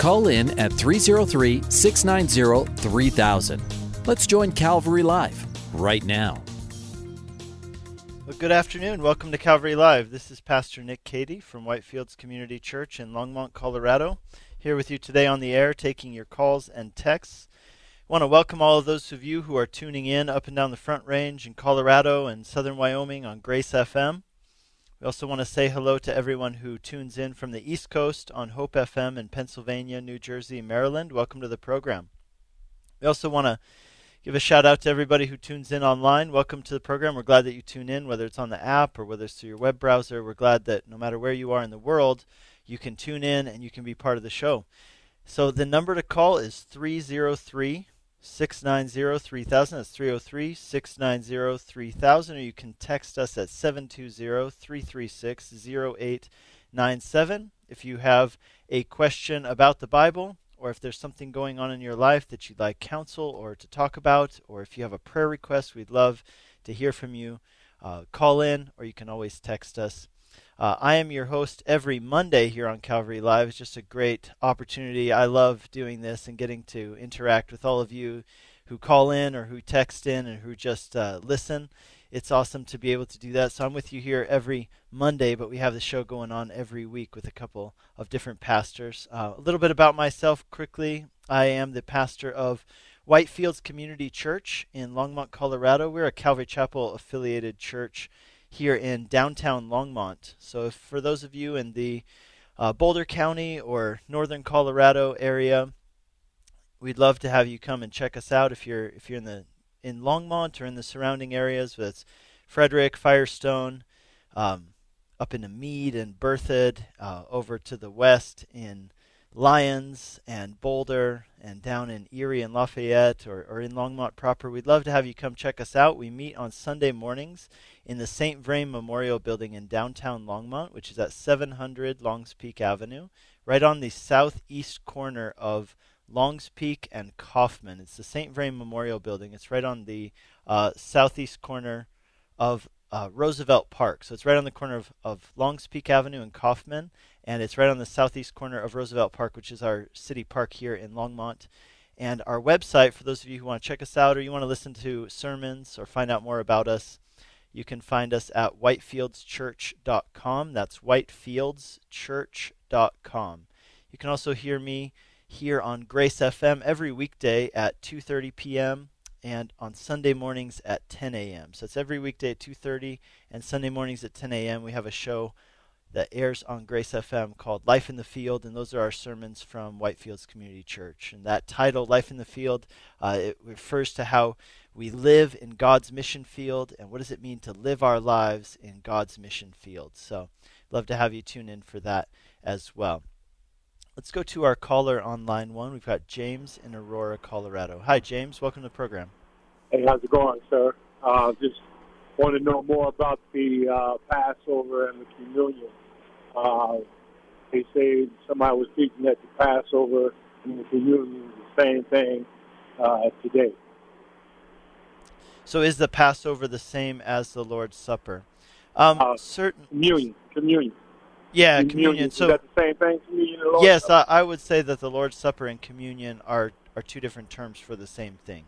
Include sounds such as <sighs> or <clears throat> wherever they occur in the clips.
Call in at 303 690 3000. Let's join Calvary Live right now. Well, good afternoon. Welcome to Calvary Live. This is Pastor Nick Cady from Whitefields Community Church in Longmont, Colorado. Here with you today on the air, taking your calls and texts. I want to welcome all of those of you who are tuning in up and down the Front Range in Colorado and southern Wyoming on Grace FM. We also want to say hello to everyone who tunes in from the East Coast on Hope FM in Pennsylvania, New Jersey, Maryland. Welcome to the program. We also want to give a shout out to everybody who tunes in online. Welcome to the program. We're glad that you tune in, whether it's on the app or whether it's through your web browser. We're glad that no matter where you are in the world, you can tune in and you can be part of the show. So the number to call is 303 690 3000. That's 303 690 3000. Or you can text us at 720 336 0897. If you have a question about the Bible, or if there's something going on in your life that you'd like counsel or to talk about, or if you have a prayer request, we'd love to hear from you. Uh, call in, or you can always text us. Uh, I am your host every Monday here on Calvary Live. It's just a great opportunity. I love doing this and getting to interact with all of you who call in or who text in and who just uh, listen. It's awesome to be able to do that. So I'm with you here every Monday, but we have the show going on every week with a couple of different pastors. Uh, a little bit about myself quickly. I am the pastor of Whitefields Community Church in Longmont, Colorado. We're a Calvary Chapel affiliated church here in downtown Longmont. So, for those of you in the uh, Boulder County or northern Colorado area, we'd love to have you come and check us out. If you're if you're in the in Longmont or in the surrounding areas, with Frederick, Firestone, um, up into Mead and Berthoud, uh, over to the west in Lyons and Boulder, and down in Erie and Lafayette or, or in Longmont proper. We'd love to have you come check us out. We meet on Sunday mornings in the St. Vrain Memorial Building in downtown Longmont, which is at 700 Longs Peak Avenue, right on the southeast corner of Longs Peak and Coffman. It's the St. Vrain Memorial Building. It's right on the uh, southeast corner of uh, Roosevelt Park. So it's right on the corner of, of Longs Peak Avenue and Coffman, and it's right on the southeast corner of Roosevelt Park, which is our city park here in Longmont. And our website, for those of you who want to check us out or you want to listen to sermons or find out more about us, you can find us at whitefieldschurch.com. That's whitefieldschurch.com. You can also hear me here on Grace FM every weekday at 2:30 p.m. and on Sunday mornings at 10 a.m. So it's every weekday at 2:30 and Sunday mornings at 10 a.m. We have a show that airs on Grace FM called Life in the Field, and those are our sermons from Whitefields Community Church. And that title, Life in the Field, uh, it refers to how we live in God's mission field and what does it mean to live our lives in God's mission field. So, love to have you tune in for that as well. Let's go to our caller on line one. We've got James in Aurora, Colorado. Hi, James. Welcome to the program. Hey, how's it going, sir? Uh, just want to know more about the uh, Passover and the communion. Uh, they say somebody was teaching at the Passover and the communion is the same thing uh, today. So, is the Passover the same as the Lord's Supper? Um, Uh, certain Communion, communion. Yeah, communion. Is So that the same thing? Communion Lord's yes, I, I would say that the Lord's Supper and communion are are two different terms for the same thing.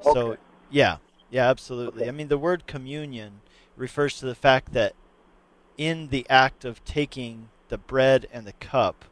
So yeah, yeah, absolutely. Okay. I mean, the word communion refers to the fact that in the act of taking the bread and the cup,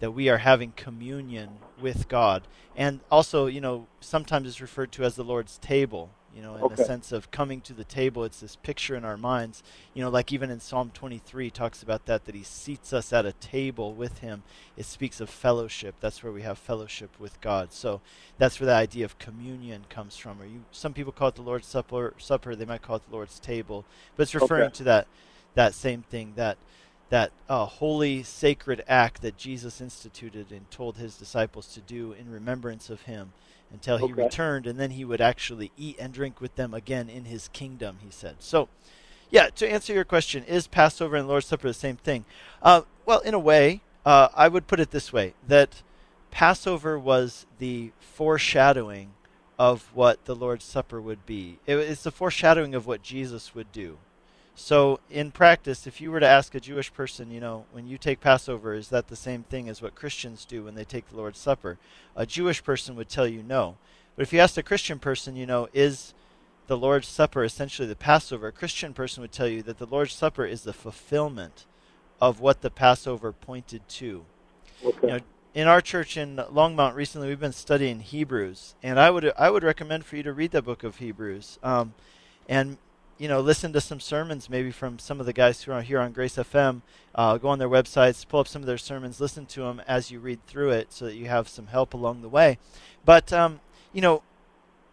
that we are having communion with God, and also, you know, sometimes it's referred to as the Lord's table. You know, in Okay. the sense of coming to the table, it's this picture in our minds. You know, like even in Psalm 23 talks about that that He seats us at a table with Him. It speaks of fellowship. That's where we have fellowship with God. So that's where the idea of communion comes from. Or you, some people call it the Lord's Supper. Supper. They might call it the Lord's table, but it's referring Okay. to that that same thing that that uh, holy, sacred act that Jesus instituted and told his disciples to do in remembrance of him until he Okay. returned, and then he would actually eat and drink with them again in his kingdom, he said. So, yeah, to answer your question, is Passover and Lord's Supper the same thing? Uh, well, in a way, uh, I would put it this way that Passover was the foreshadowing of what the Lord's Supper would be. It, it's the foreshadowing of what Jesus would do. So, in practice, if you were to ask a Jewish person, you know, when you take Passover, is that the same thing as what Christians do when they take the Lord's Supper? A Jewish person would tell you no. But if you asked a Christian person, you know, is the Lord's Supper essentially the Passover? A Christian person would tell you that the Lord's Supper is the fulfillment of what the Passover pointed to. Okay. You know, in our church in Longmont recently, we've been studying Hebrews, and I would I would recommend for you to read the book of Hebrews, um, and you know listen to some sermons maybe from some of the guys who are here on Grace FM. Uh, go on their websites, pull up some of their sermons, listen to them as you read through it, so that you have some help along the way. But um, you know,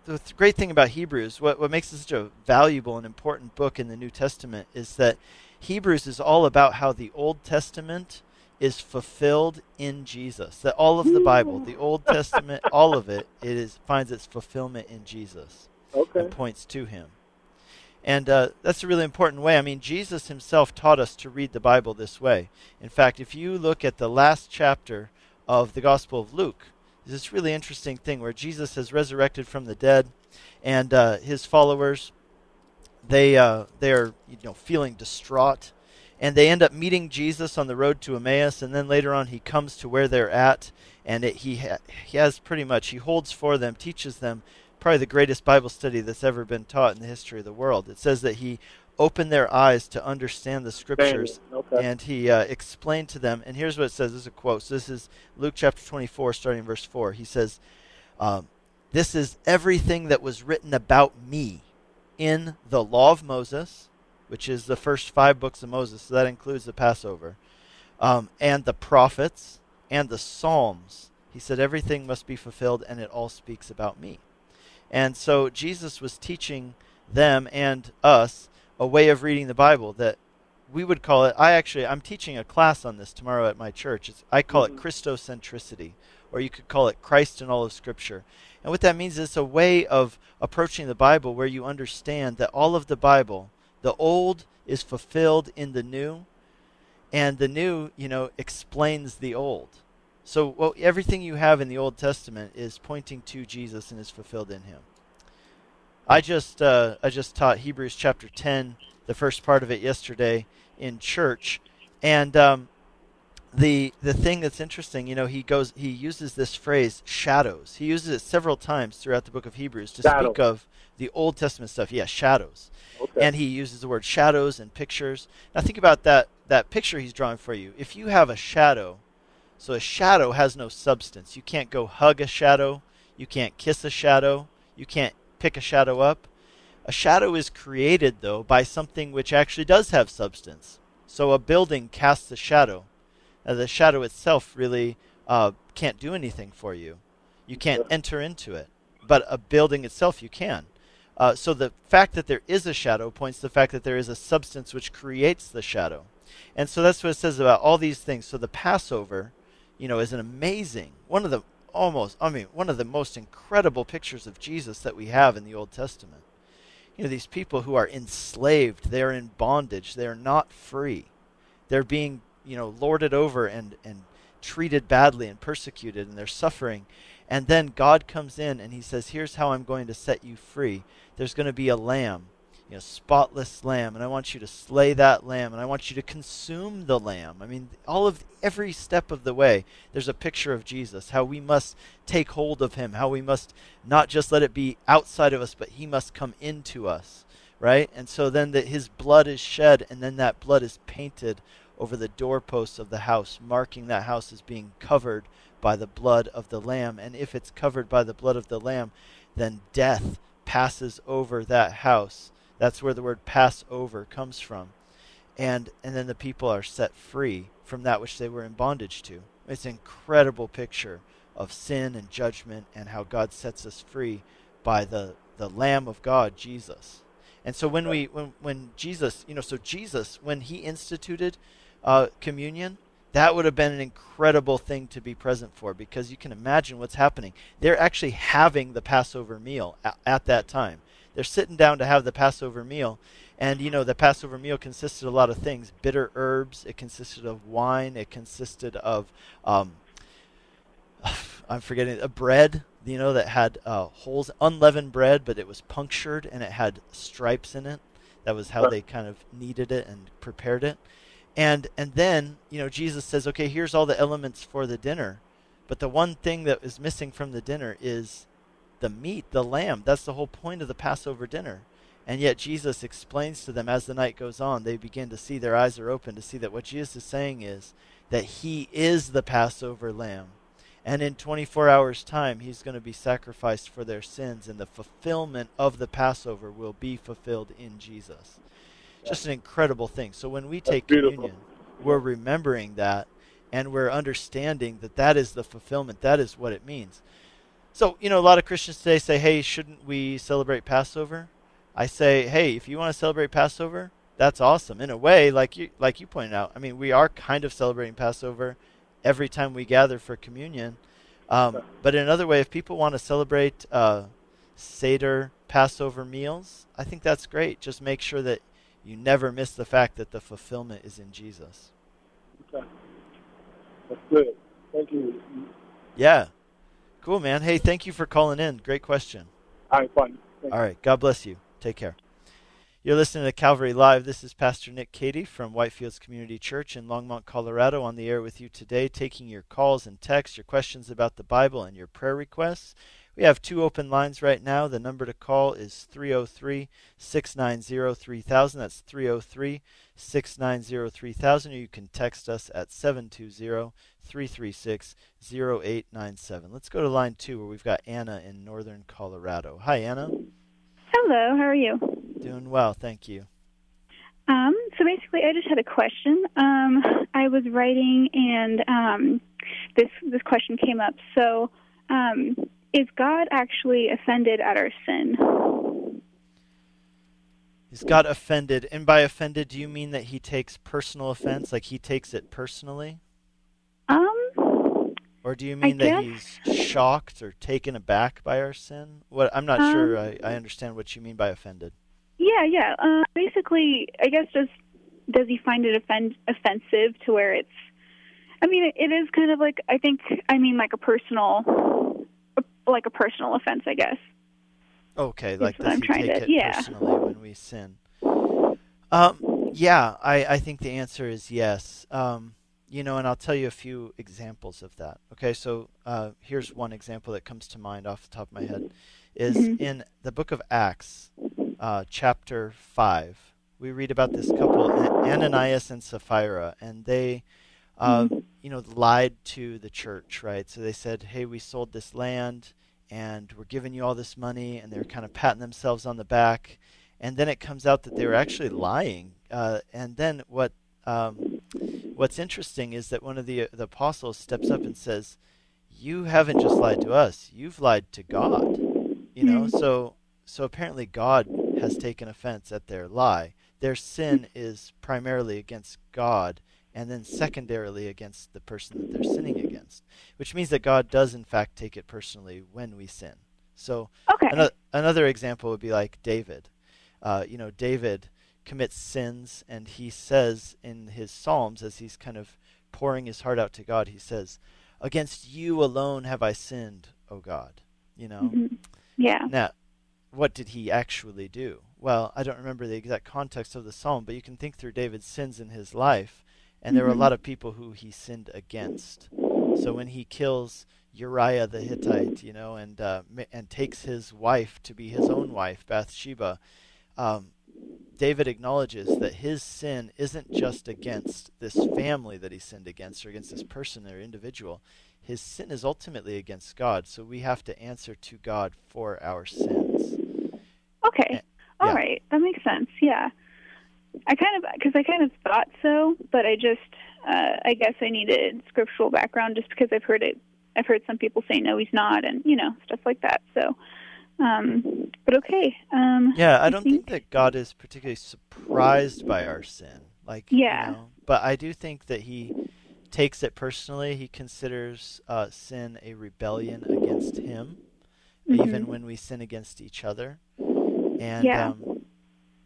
the th- great thing about Hebrews, what what makes it such a valuable and important book in the New Testament, is that Hebrews is all about how the Old Testament is fulfilled in Jesus. That all of the Bible, the Old Testament, all of it, it is finds its fulfillment in Jesus Okay. and points to Him. And uh, that's a really important way. I mean, Jesus Himself taught us to read the Bible this way. In fact, if you look at the last chapter of the Gospel of Luke, there's this really interesting thing where Jesus has resurrected from the dead, and uh, His followers they uh, they are you know feeling distraught and they end up meeting Jesus on the road to Emmaus, and then later on he comes to where they're at, and it, he ha- he has pretty much he holds for them, teaches them probably the greatest Bible study that's ever been taught in the history of the world. It says that he opened their eyes to understand the scriptures, Okay. and he uh, explained to them. And here's what it says: this is a quote. So this is Luke chapter 24, starting verse four. He says, um, "This is everything that was written about me in the law of Moses." which is the first five books of Moses. So that includes the Passover, um, and the prophets and the Psalms. He said everything must be fulfilled, and it all speaks about me. And so Jesus was teaching them and us a way of reading the Bible that we would call it. I actually I'm teaching a class on this tomorrow at my church. It's, I call Mhm. it Christocentricity, or you could call it Christ in all of Scripture. And what that means is it's a way of approaching the Bible where you understand that all of the Bible the old is fulfilled in the new and the new you know explains the old so well, everything you have in the old testament is pointing to jesus and is fulfilled in him i just uh, i just taught hebrews chapter 10 the first part of it yesterday in church and um, the the thing that's interesting you know he goes he uses this phrase shadows he uses it several times throughout the book of hebrews to Shadow. speak of the old testament stuff yeah shadows Okay. and he uses the word shadows and pictures. Now think about that that picture he's drawing for you. If you have a shadow, so a shadow has no substance. You can't go hug a shadow, you can't kiss a shadow, you can't pick a shadow up. A shadow is created though by something which actually does have substance. So a building casts a shadow. Now, the shadow itself really uh, can't do anything for you. You can't enter into it, but a building itself you can. Uh, so the fact that there is a shadow points to the fact that there is a substance which creates the shadow. And so that's what it says about all these things. So the Passover, you know, is an amazing, one of the almost, I mean, one of the most incredible pictures of Jesus that we have in the Old Testament. You know, these people who are enslaved, they're in bondage, they're not free. They're being, you know, lorded over and, and treated badly and persecuted, and they're suffering. And then God comes in and he says, Here's how I'm going to set you free. There's going to be a lamb, you know, spotless lamb, and I want you to slay that lamb, and I want you to consume the lamb. I mean, all of every step of the way, there's a picture of Jesus, how we must take hold of him, how we must not just let it be outside of us, but he must come into us, right? And so then that his blood is shed, and then that blood is painted over the doorposts of the house, marking that house as being covered by the blood of the Lamb. And if it's covered by the blood of the Lamb, then death passes over that house. That's where the word Passover comes from. And and then the people are set free from that which they were in bondage to. It's an incredible picture of sin and judgment and how God sets us free by the, the Lamb of God, Jesus. And so when we when when Jesus, you know, so Jesus when he instituted uh, communion, that would have been an incredible thing to be present for because you can imagine what's happening. They're actually having the Passover meal at, at that time. They're sitting down to have the Passover meal. And you know, the Passover meal consisted of a lot of things bitter herbs, it consisted of wine, it consisted of, um, <sighs> I'm forgetting, a bread, you know, that had uh, holes, unleavened bread, but it was punctured and it had stripes in it. That was how they kind of kneaded it and prepared it. And and then, you know, Jesus says, "Okay, here's all the elements for the dinner." But the one thing that is missing from the dinner is the meat, the lamb. That's the whole point of the Passover dinner. And yet Jesus explains to them as the night goes on, they begin to see their eyes are open to see that what Jesus is saying is that he is the Passover lamb. And in 24 hours' time, he's going to be sacrificed for their sins, and the fulfillment of the Passover will be fulfilled in Jesus. Just an incredible thing. So when we take communion, we're remembering that, and we're understanding that that is the fulfillment. That is what it means. So, you know, a lot of Christians today say, hey, shouldn't we celebrate Passover? I say, hey, if you want to celebrate Passover, that's awesome. In a way, like you like you pointed out, I mean, we are kind of celebrating Passover every time we gather for communion. Um, but in another way, if people want to celebrate uh, Seder Passover meals, I think that's great. Just make sure that you never miss the fact that the fulfillment is in Jesus. Okay. That's good. Thank you. Yeah. Cool, man. Hey, thank you for calling in. Great question. All right, fine. Thank All right. God bless you. Take care. You're listening to Calvary Live. This is Pastor Nick Cady from Whitefields Community Church in Longmont, Colorado, on the air with you today, taking your calls and texts, your questions about the Bible, and your prayer requests. We have two open lines right now. The number to call is 303 690 3000. That's 303 690 3000. Or you can text us at 720 336 0897. Let's go to line two, where we've got Anna in northern Colorado. Hi, Anna. Hello, how are you? Doing well, thank you. Um, so basically, I just had a question. Um, I was writing, and um, this this question came up. So, um, is God actually offended at our sin? Is God offended? And by offended, do you mean that he takes personal offense, like he takes it personally? Or do you mean I that he's shocked or taken aback by our sin? What I'm not Um, sure I, I understand what you mean by offended. yeah, yeah. Uh, basically, I guess just does he find it offend- offensive to where it's? I mean, it, is kind of like I think. I mean, like a personal, like a personal offense, I guess. Okay, like does I'm he take to- it yeah. personally when we sin? Um, yeah, I, I think the answer is yes. Um, you know, and I'll tell you a few examples of that. Okay, so uh, here's one example that comes to mind off the top of my head. Is Mhm. in the book of Acts, uh, chapter five. We read about this couple, Ananias and Sapphira, and they, uh, you know, lied to the church, right? So they said, "Hey, we sold this land, and we're giving you all this money," and they're kind of patting themselves on the back, and then it comes out that they were actually lying. Uh, and then what? Um, what's interesting is that one of the the apostles steps up and says, "You haven't just lied to us; you've lied to God." You know, Mhm. so so apparently God has taken offense at their lie. Their sin is primarily against God, and then secondarily against the person that they're sinning against, which means that God does in fact take it personally when we sin. So Okay. another, another example would be like David. Uh, you know, David commits sins, and he says in his Psalms, as he's kind of pouring his heart out to God, he says, Against you alone have I sinned, O God. You know? Mhm. Yeah. Now, what did he actually do? Well, I don't remember the exact context of the psalm, but you can think through David's sins in his life, and there were a Mhm. lot of people who he sinned against. So when he kills Uriah the Hittite, you know, and uh, and takes his wife to be his own wife, Bathsheba, um, David acknowledges that his sin isn't just against this family that he sinned against, or against this person or individual. His sin is ultimately against God, so we have to answer to God for our sins. Okay. Yeah. All right. That makes sense. Yeah. I kind of because I kind of thought so, but I just uh, I guess I needed scriptural background just because I've heard it. I've heard some people say no, he's not, and you know stuff like that. So, um, but okay. Um, Yeah, I don't think think- that God is particularly surprised by our sin. Like, Yeah. you know, but I do think that he takes it personally. He considers uh, sin a rebellion against him, Mhm. even when we sin against each other. And Yeah. um,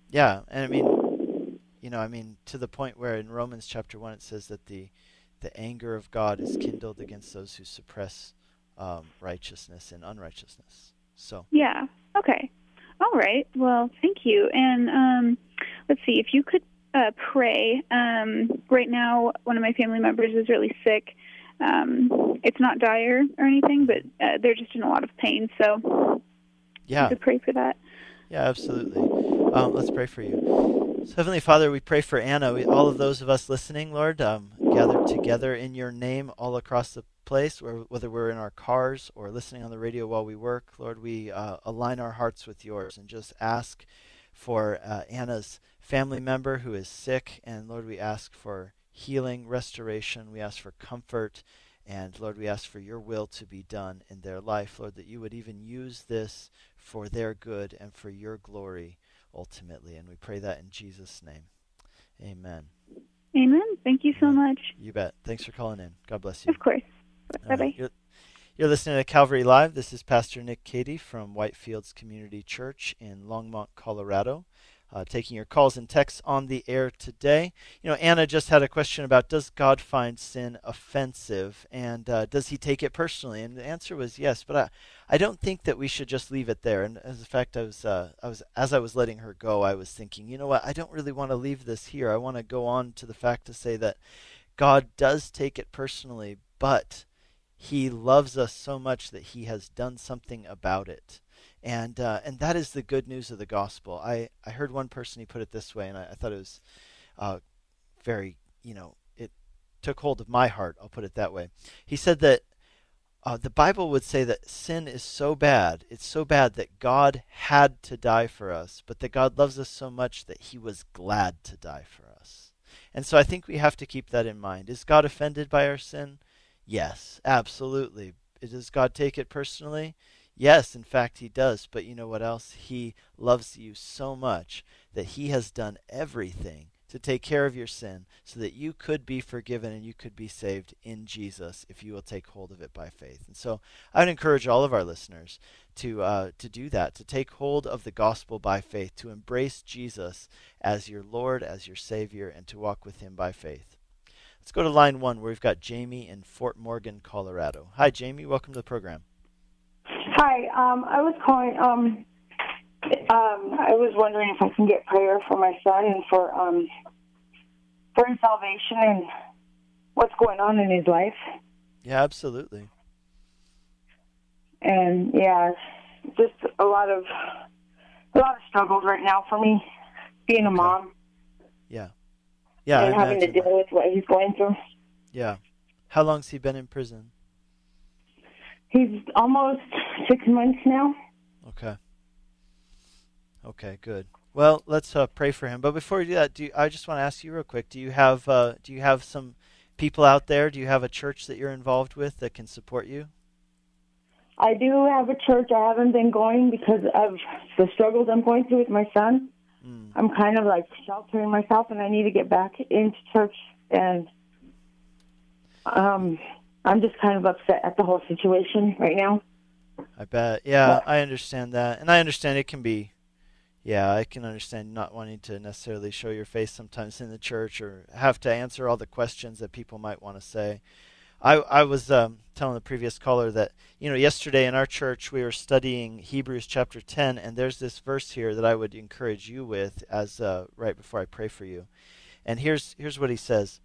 yeah, and I mean, you know, I mean, to the point where in Romans chapter one it says that the the anger of God is kindled against those who suppress um, righteousness and unrighteousness. So Yeah. Okay. All right. Well, thank you. And um, let's see if you could uh, pray. Um, right now, one of my family members is really sick. Um, it's not dire or anything, but uh, they're just in a lot of pain. So yeah, you could pray for that. Yeah, absolutely. Um, let's pray for you. So, Heavenly Father, we pray for Anna. We, all of those of us listening, Lord, um, gathered together in your name all across the place, where, whether we're in our cars or listening on the radio while we work, Lord, we uh, align our hearts with yours and just ask for uh, Anna's family member who is sick. And Lord, we ask for healing, restoration. We ask for comfort. And Lord, we ask for your will to be done in their life. Lord, that you would even use this for their good and for your glory ultimately. And we pray that in Jesus' name. Amen. Amen. Thank you so much. You bet. Thanks for calling in. God bless you. Of course. All Bye bye. right. You're, you're listening to Calvary Live. This is Pastor Nick Cady from Whitefields Community Church in Longmont, Colorado. Uh, taking your calls and texts on the air today. You know, Anna just had a question about does God find sin offensive and uh, does he take it personally? And the answer was yes, but I, I don't think that we should just leave it there. And as a fact, I was, uh, I was, as I was letting her go, I was thinking, you know what? I don't really want to leave this here. I want to go on to the fact to say that God does take it personally, but he loves us so much that he has done something about it and uh, and that is the good news of the gospel. I, I heard one person he put it this way, and I, I thought it was uh, very you know it took hold of my heart. I'll put it that way. He said that uh, the Bible would say that sin is so bad, it's so bad that God had to die for us, but that God loves us so much that He was glad to die for us. And so I think we have to keep that in mind. Is God offended by our sin? Yes, absolutely. Does God take it personally? Yes, in fact, he does. But you know what else? He loves you so much that he has done everything to take care of your sin so that you could be forgiven and you could be saved in Jesus if you will take hold of it by faith. And so I would encourage all of our listeners to, uh, to do that, to take hold of the gospel by faith, to embrace Jesus as your Lord, as your Savior, and to walk with him by faith. Let's go to line one where we've got Jamie in Fort Morgan, Colorado. Hi, Jamie. Welcome to the program. Hi, um, I was calling. Um, um, I was wondering if I can get prayer for my son and for um, for his salvation and what's going on in his life. Yeah, absolutely. And yeah, just a lot of a lot of struggles right now for me, being a Okay. mom Yeah. Yeah, and I having to deal with what he's going through. Yeah. How long's he been in prison? He's almost six months now. Okay. Okay, good. Well, let's uh, pray for him. But before we do that, do you, I just want to ask you real quick: Do you have uh, do you have some people out there? Do you have a church that you're involved with that can support you? I do have a church. I haven't been going because of the struggles I'm going through with my son. Mm. I'm kind of like sheltering myself, and I need to get back into church. And um, I'm just kind of upset at the whole situation right now. I bet. Yeah, I understand that, and I understand it can be. Yeah, I can understand not wanting to necessarily show your face sometimes in the church or have to answer all the questions that people might want to say. I I was um, telling the previous caller that you know yesterday in our church we were studying Hebrews chapter ten, and there's this verse here that I would encourage you with as uh, right before I pray for you, and here's here's what he says.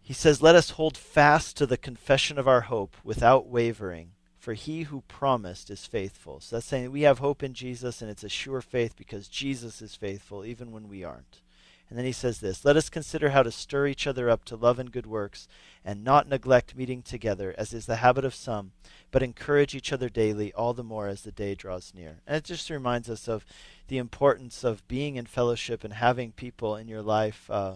He says, "Let us hold fast to the confession of our hope without wavering." For he who promised is faithful. So that's saying we have hope in Jesus, and it's a sure faith because Jesus is faithful, even when we aren't. And then he says this Let us consider how to stir each other up to love and good works, and not neglect meeting together, as is the habit of some, but encourage each other daily, all the more as the day draws near. And it just reminds us of the importance of being in fellowship and having people in your life. Uh,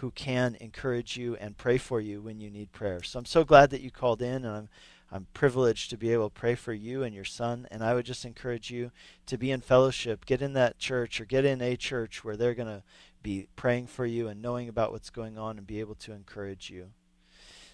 who can encourage you and pray for you when you need prayer. So I'm so glad that you called in, and I'm I'm privileged to be able to pray for you and your son. And I would just encourage you to be in fellowship, get in that church or get in a church where they're going to be praying for you and knowing about what's going on and be able to encourage you.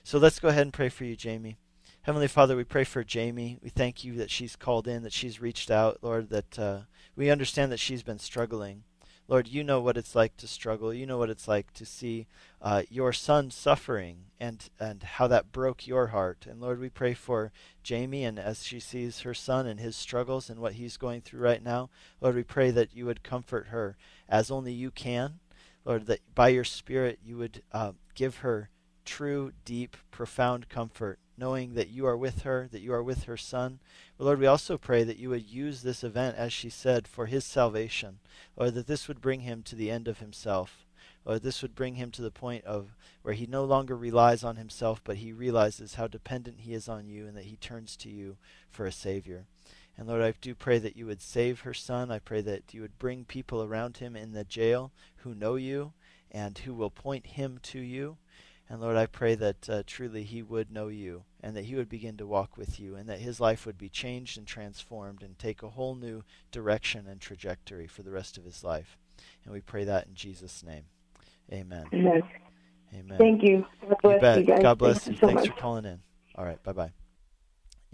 So let's go ahead and pray for you, Jamie. Heavenly Father, we pray for Jamie. We thank you that she's called in, that she's reached out, Lord, that uh, we understand that she's been struggling. Lord, you know what it's like to struggle. You know what it's like to see uh, your son suffering and, and how that broke your heart. And Lord, we pray for Jamie and as she sees her son and his struggles and what he's going through right now, Lord, we pray that you would comfort her as only you can. Lord, that by your Spirit you would uh, give her true, deep, profound comfort knowing that you are with her, that you are with her son. But Lord, we also pray that you would use this event, as she said, for his salvation, or that this would bring him to the end of himself, or this would bring him to the point of where he no longer relies on himself, but he realizes how dependent he is on you and that he turns to you for a Savior. And Lord, I do pray that you would save her son. I pray that you would bring people around him in the jail who know you and who will point him to you. And Lord, I pray that uh, truly he would know you and that he would begin to walk with you and that his life would be changed and transformed and take a whole new direction and trajectory for the rest of his life. And we pray that in Jesus' name. Amen. Amen. Amen. Thank you. God bless you, bet. you guys. God bless Thank you. you so Thanks much. for calling in. All right. Bye bye.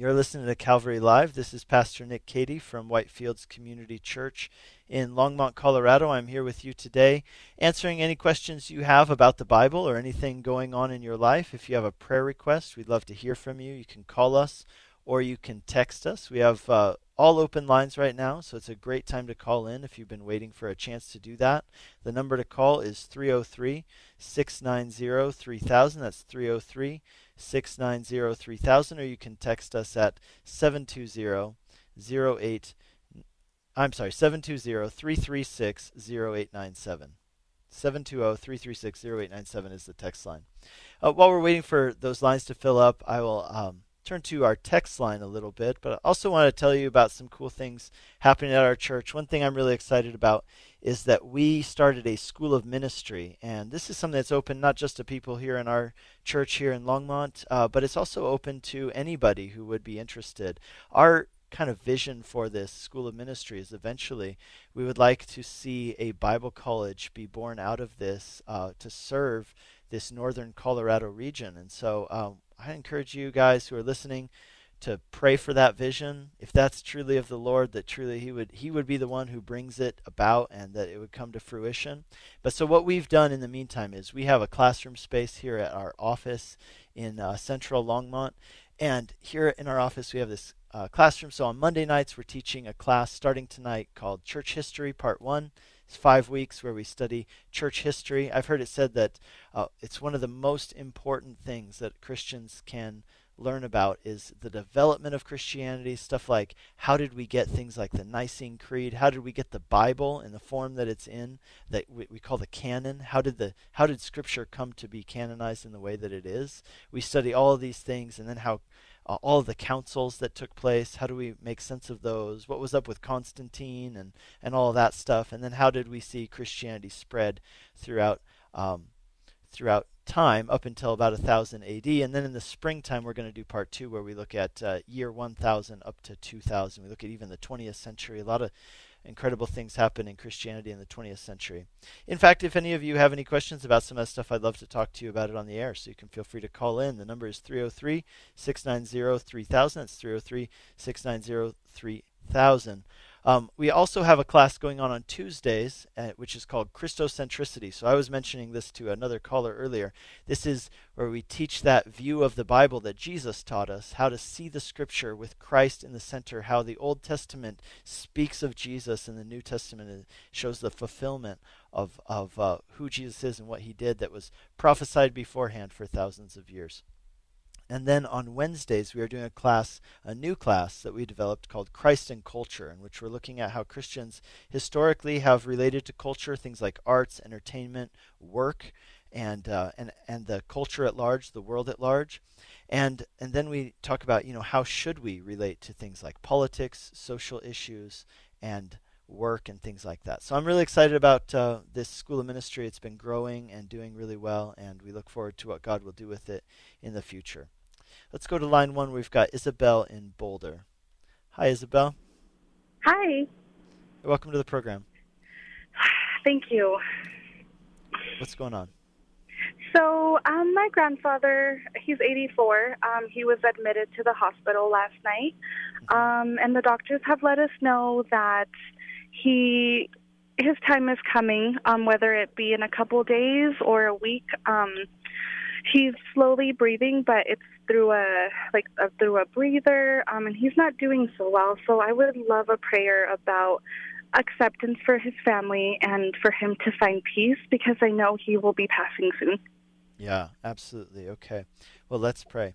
You're listening to Calvary Live. This is Pastor Nick Cady from Whitefields Community Church in Longmont, Colorado. I'm here with you today answering any questions you have about the Bible or anything going on in your life. If you have a prayer request, we'd love to hear from you. You can call us or you can text us. We have uh, all open lines right now, so it's a great time to call in if you've been waiting for a chance to do that. The number to call is 303 690 3000. That's 303 690 3000, or you can text us at 720 08. I'm sorry, 720 336 0897. 720-336-0897 is the text line. Uh, while we're waiting for those lines to fill up, I will um, turn to our text line a little bit, but I also want to tell you about some cool things happening at our church. One thing I'm really excited about is that we started a school of ministry, and this is something that's open not just to people here in our church here in Longmont, uh, but it's also open to anybody who would be interested. Our kind of vision for this school of ministry is eventually we would like to see a Bible college be born out of this uh, to serve this northern Colorado region. And so um, I encourage you guys who are listening to pray for that vision. If that's truly of the Lord, that truly He would He would be the one who brings it about and that it would come to fruition. But so what we've done in the meantime is we have a classroom space here at our office in uh, Central Longmont, and here in our office we have this uh, classroom. So on Monday nights we're teaching a class starting tonight called Church History Part One. It's five weeks where we study church history. I've heard it said that uh, it's one of the most important things that Christians can learn about is the development of Christianity, stuff like how did we get things like the Nicene Creed, how did we get the Bible in the form that it's in that we, we, call the canon, how did the how did scripture come to be canonized in the way that it is? We study all of these things and then how uh, all of the councils that took place, how do we make sense of those? What was up with Constantine and and all of that stuff? And then how did we see Christianity spread throughout um, throughout time up until about 1000 AD. And then in the springtime, we're going to do part two where we look at uh, year 1000 up to 2000. We look at even the 20th century. A lot of incredible things happen in Christianity in the 20th century. In fact, if any of you have any questions about some of that stuff, I'd love to talk to you about it on the air. So you can feel free to call in. The number is 303 690 3000. That's 303 690 3000. Um, we also have a class going on on Tuesdays, uh, which is called Christocentricity. So I was mentioning this to another caller earlier. This is where we teach that view of the Bible that Jesus taught us, how to see the Scripture with Christ in the center, how the Old Testament speaks of Jesus and the New Testament shows the fulfillment of, of uh, who Jesus is and what he did that was prophesied beforehand for thousands of years. And then on Wednesdays, we are doing a class, a new class that we developed called Christ and Culture, in which we're looking at how Christians historically have related to culture, things like arts, entertainment, work, and uh, and and the culture at large, the world at large, and and then we talk about you know how should we relate to things like politics, social issues, and work and things like that. So I'm really excited about uh, this school of ministry. It's been growing and doing really well, and we look forward to what God will do with it in the future. Let's go to line one. We've got Isabel in Boulder. Hi, Isabel. Hi. Welcome to the program. <sighs> Thank you. What's going on? So, um, my grandfather, he's 84. Um, he was admitted to the hospital last night, um, and the doctors have let us know that he his time is coming. Um, whether it be in a couple days or a week. Um, he's slowly breathing, but it's through a like a, through a breather, um, and he's not doing so well. So, I would love a prayer about acceptance for his family and for him to find peace because I know he will be passing soon. Yeah, absolutely. Okay. Well, let's pray.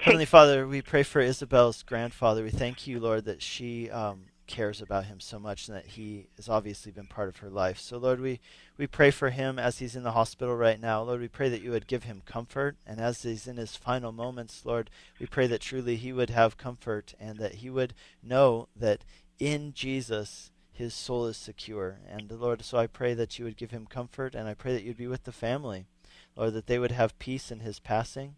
Heavenly Father, we pray for Isabel's grandfather. We thank you, Lord, that she um, cares about him so much and that he has obviously been part of her life. So, Lord, we, we pray for him as he's in the hospital right now. Lord, we pray that you would give him comfort. And as he's in his final moments, Lord, we pray that truly he would have comfort and that he would know that in Jesus his soul is secure. And Lord, so I pray that you would give him comfort and I pray that you'd be with the family. Lord, that they would have peace in his passing.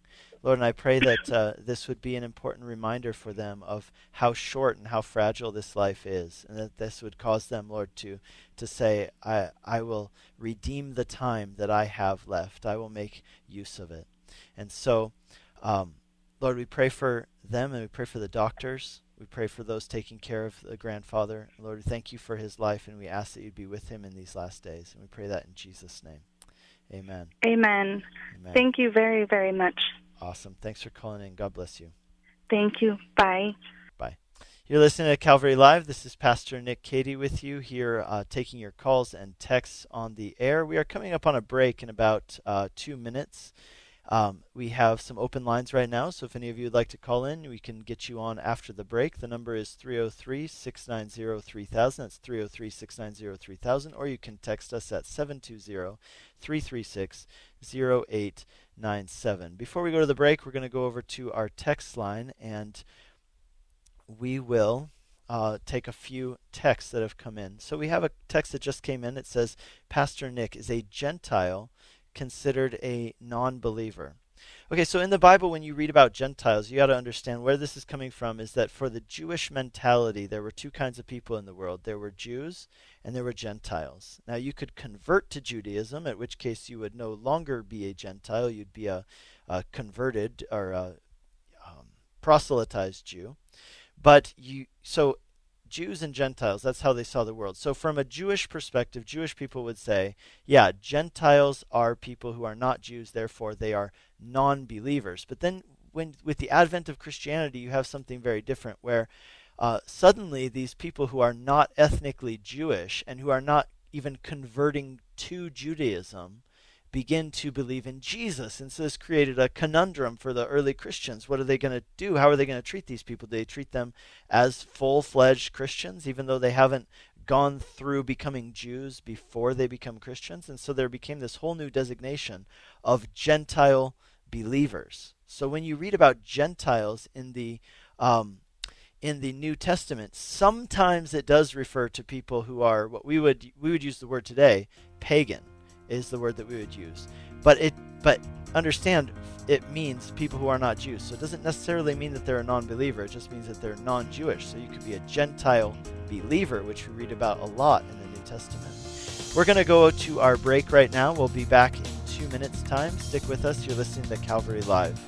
Lord, and I pray that uh, this would be an important reminder for them of how short and how fragile this life is, and that this would cause them, Lord, to to say, I I will redeem the time that I have left. I will make use of it. And so, um, Lord, we pray for them and we pray for the doctors. We pray for those taking care of the grandfather. Lord, we thank you for his life, and we ask that you'd be with him in these last days. And we pray that in Jesus' name. Amen. Amen. Amen. Thank you very, very much. Awesome. Thanks for calling in. God bless you. Thank you. Bye. Bye. You're listening to Calvary Live. This is Pastor Nick Cady with you here, uh, taking your calls and texts on the air. We are coming up on a break in about uh, two minutes. Um, we have some open lines right now, so if any of you would like to call in, we can get you on after the break. The number is 303 690 3000. That's 303 690 3000. Or you can text us at 720 336 0897. Before we go to the break, we're going to go over to our text line and we will uh, take a few texts that have come in. So we have a text that just came in. It says, Pastor Nick is a Gentile considered a non believer. Okay, so in the Bible, when you read about Gentiles, you got to understand where this is coming from is that for the Jewish mentality, there were two kinds of people in the world there were Jews and there were Gentiles. Now, you could convert to Judaism, at which case you would no longer be a Gentile, you'd be a, a converted or a um, proselytized Jew. But you, so Jews and Gentiles, that's how they saw the world. So, from a Jewish perspective, Jewish people would say, yeah, Gentiles are people who are not Jews, therefore they are non believers. But then, when, with the advent of Christianity, you have something very different where uh, suddenly these people who are not ethnically Jewish and who are not even converting to Judaism begin to believe in Jesus. And so this created a conundrum for the early Christians. What are they going to do? How are they going to treat these people? Do they treat them as full fledged Christians, even though they haven't gone through becoming Jews before they become Christians? And so there became this whole new designation of Gentile believers. So when you read about Gentiles in the um, in the New Testament, sometimes it does refer to people who are what we would we would use the word today, pagan is the word that we would use. But it but understand it means people who are not Jews. So it doesn't necessarily mean that they're a non-believer. It just means that they're non-Jewish. So you could be a Gentile believer, which we read about a lot in the New Testament. We're going to go to our break right now. We'll be back in 2 minutes time. Stick with us. You're listening to Calvary Live.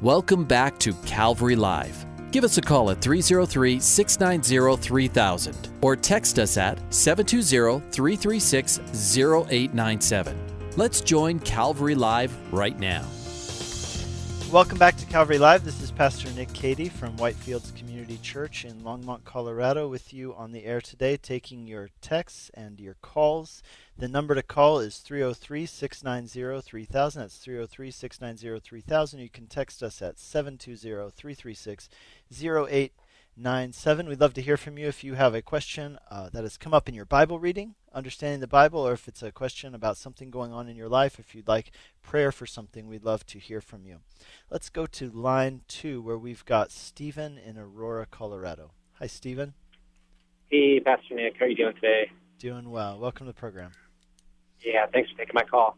Welcome back to Calvary Live. Give us a call at 303 690 3000 or text us at 720 336 0897. Let's join Calvary Live right now. Welcome back to Calvary Live. This is Pastor Nick Cady from Whitefields Community Church in Longmont, Colorado, with you on the air today, taking your texts and your calls. The number to call is 303 690 3000. That's 303 690 3000. You can text us at 720 336 0897. We'd love to hear from you if you have a question uh, that has come up in your Bible reading, understanding the Bible, or if it's a question about something going on in your life. If you'd like prayer for something, we'd love to hear from you. Let's go to line two, where we've got Stephen in Aurora, Colorado. Hi, Stephen. Hey, Pastor Nick. How are you doing today? Doing well. Welcome to the program. Yeah, thanks for taking my call.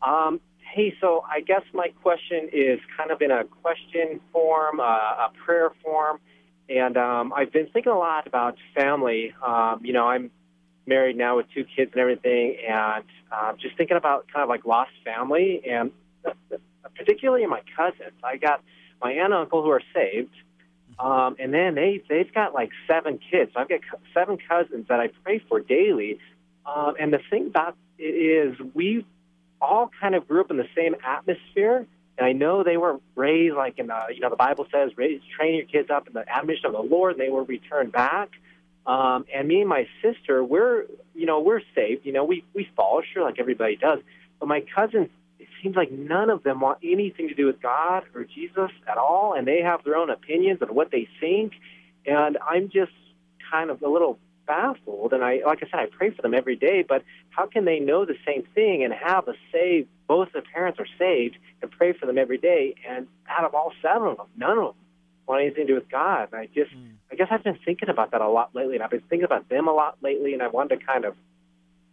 Um, hey, so I guess my question is kind of in a question form, uh, a prayer form, and um, I've been thinking a lot about family. Um, you know, I'm married now with two kids and everything, and uh, just thinking about kind of like lost family, and particularly my cousins. I got my aunt and uncle who are saved, um, and then they they've got like seven kids. So I've got seven cousins that I pray for daily. Um, and the thing about it is, we all kind of grew up in the same atmosphere. And I know they were raised like in the you know the Bible says, raise train your kids up in the admonition of the Lord, and they will return back. Um, and me and my sister, we're you know we're saved. You know we we fall sure like everybody does. But my cousins it seems like none of them want anything to do with God or Jesus at all, and they have their own opinions on what they think. And I'm just kind of a little baffled. And I, like I said, I pray for them every day. But how can they know the same thing and have a saved? Both their parents are saved, and pray for them every day. And out of all seven of them, none of them want anything to do with God. And I just, mm. I guess I've been thinking about that a lot lately, and I've been thinking about them a lot lately, and I wanted to kind of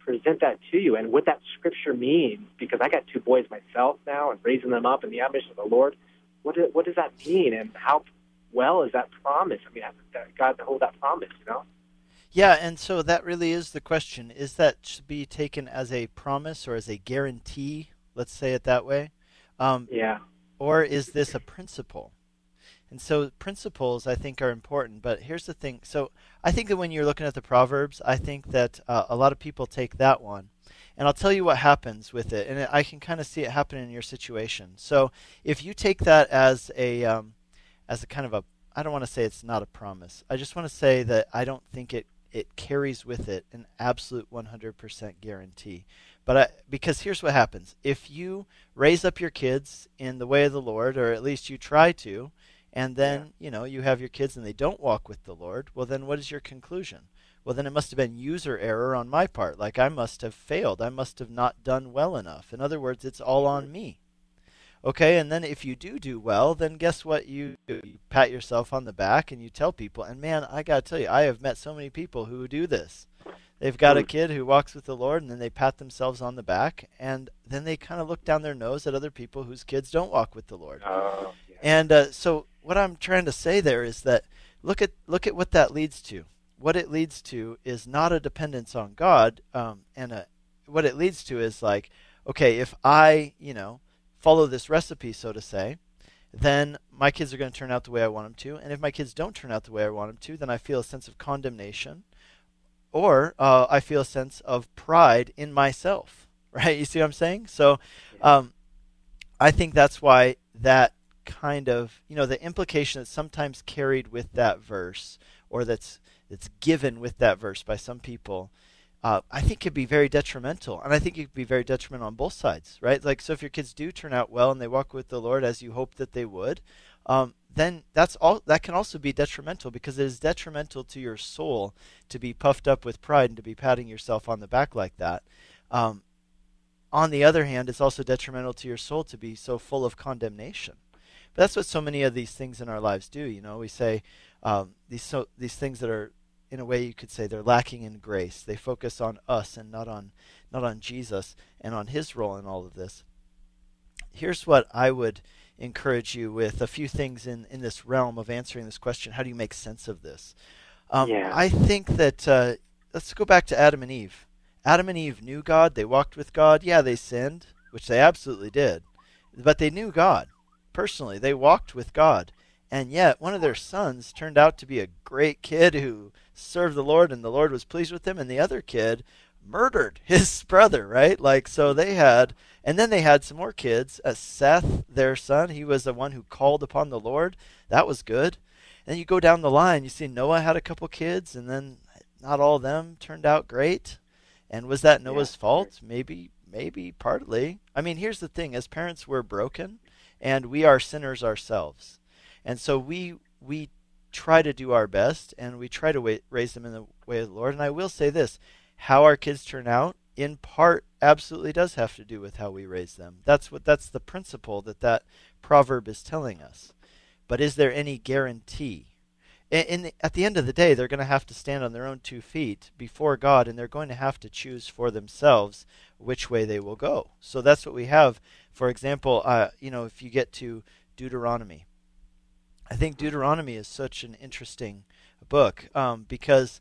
present that to you and what that scripture means because I got two boys myself now and raising them up in the admonition of the Lord. What, do, what does that mean and how well is that promise? I mean, God to hold that promise, you know? Yeah, and so that really is the question. Is that to be taken as a promise or as a guarantee? Let's say it that way. Um, yeah. Or is this a principle? And so principles, I think, are important. But here's the thing. So I think that when you're looking at the Proverbs, I think that uh, a lot of people take that one. And I'll tell you what happens with it. And I can kind of see it happen in your situation. So if you take that as a, um, as a kind of a, I don't want to say it's not a promise. I just want to say that I don't think it, it carries with it an absolute 100% guarantee. But I, because here's what happens. If you raise up your kids in the way of the Lord, or at least you try to, and then yeah. you know you have your kids and they don't walk with the lord well then what is your conclusion? Well then it must have been user error on my part. Like i must have failed. I must have not done well enough. In other words it's all on me okay and then if you do do well then guess what you do you pat yourself on the back and you tell people and man i got to tell you i have met so many people who do this they've got a kid who walks with the lord and then they pat themselves on the back and then they kind of look down their nose at other people whose kids don't walk with the lord uh, yeah. and uh, so what I'm trying to say there is that look at look at what that leads to. What it leads to is not a dependence on God, um, and a, what it leads to is like, okay, if I, you know, follow this recipe, so to say, then my kids are going to turn out the way I want them to, and if my kids don't turn out the way I want them to, then I feel a sense of condemnation, or uh, I feel a sense of pride in myself. <laughs> Right? You see what I'm saying? So, um, I think that's why that kind of you know the implication that's sometimes carried with that verse or that's that's given with that verse by some people uh, I think it could be very detrimental, and I think it could be very detrimental on both sides, right? Like, so if your kids do turn out well and they walk with the Lord as you hope that they would, um, then that's all. That can also be detrimental because it is detrimental to your soul to be puffed up with pride and to be patting yourself on the back like that. Um, on the other hand, it's also detrimental to your soul to be so full of condemnation. But that's what so many of these things in our lives do. You know, we say um, these so these things that are, in a way, you could say they're lacking in grace. They focus on us and not on not on Jesus and on His role in all of this. Here's what I would encourage you with a few things in in this realm of answering this question. How do you make sense of this? Um, yeah. I think that uh, let's go back to Adam and Eve. Adam and Eve knew God. They walked with God. Yeah, they sinned, which they absolutely did, but they knew God personally. They walked with God. And yet, one of their sons turned out to be a great kid who served the Lord, and the Lord was pleased with him. And the other kid murdered <laughs> his brother, right? Like, so they had, and then they had some more kids. Uh, Seth, their son, he was the one who called upon the Lord. That was good. And you go down the line, you see Noah had a couple kids, and then not all of them turned out great. And was that Noah's yeah. fault? Maybe, maybe partly. I mean, here's the thing: as parents, we're broken and we are sinners ourselves. And so we we try to do our best and we try to raise them in the way of the Lord. And I will say this, how our kids turn out in part absolutely does have to do with how we raise them. That's what that's the principle that that proverb is telling us. But is there any guarantee? in the, at the end of the day, they're going to have to stand on their own two feet before God, and they're going to have to choose for themselves which way they will go. So that's what we have. For example, uh, you know, if you get to Deuteronomy, I think Deuteronomy is such an interesting book um, because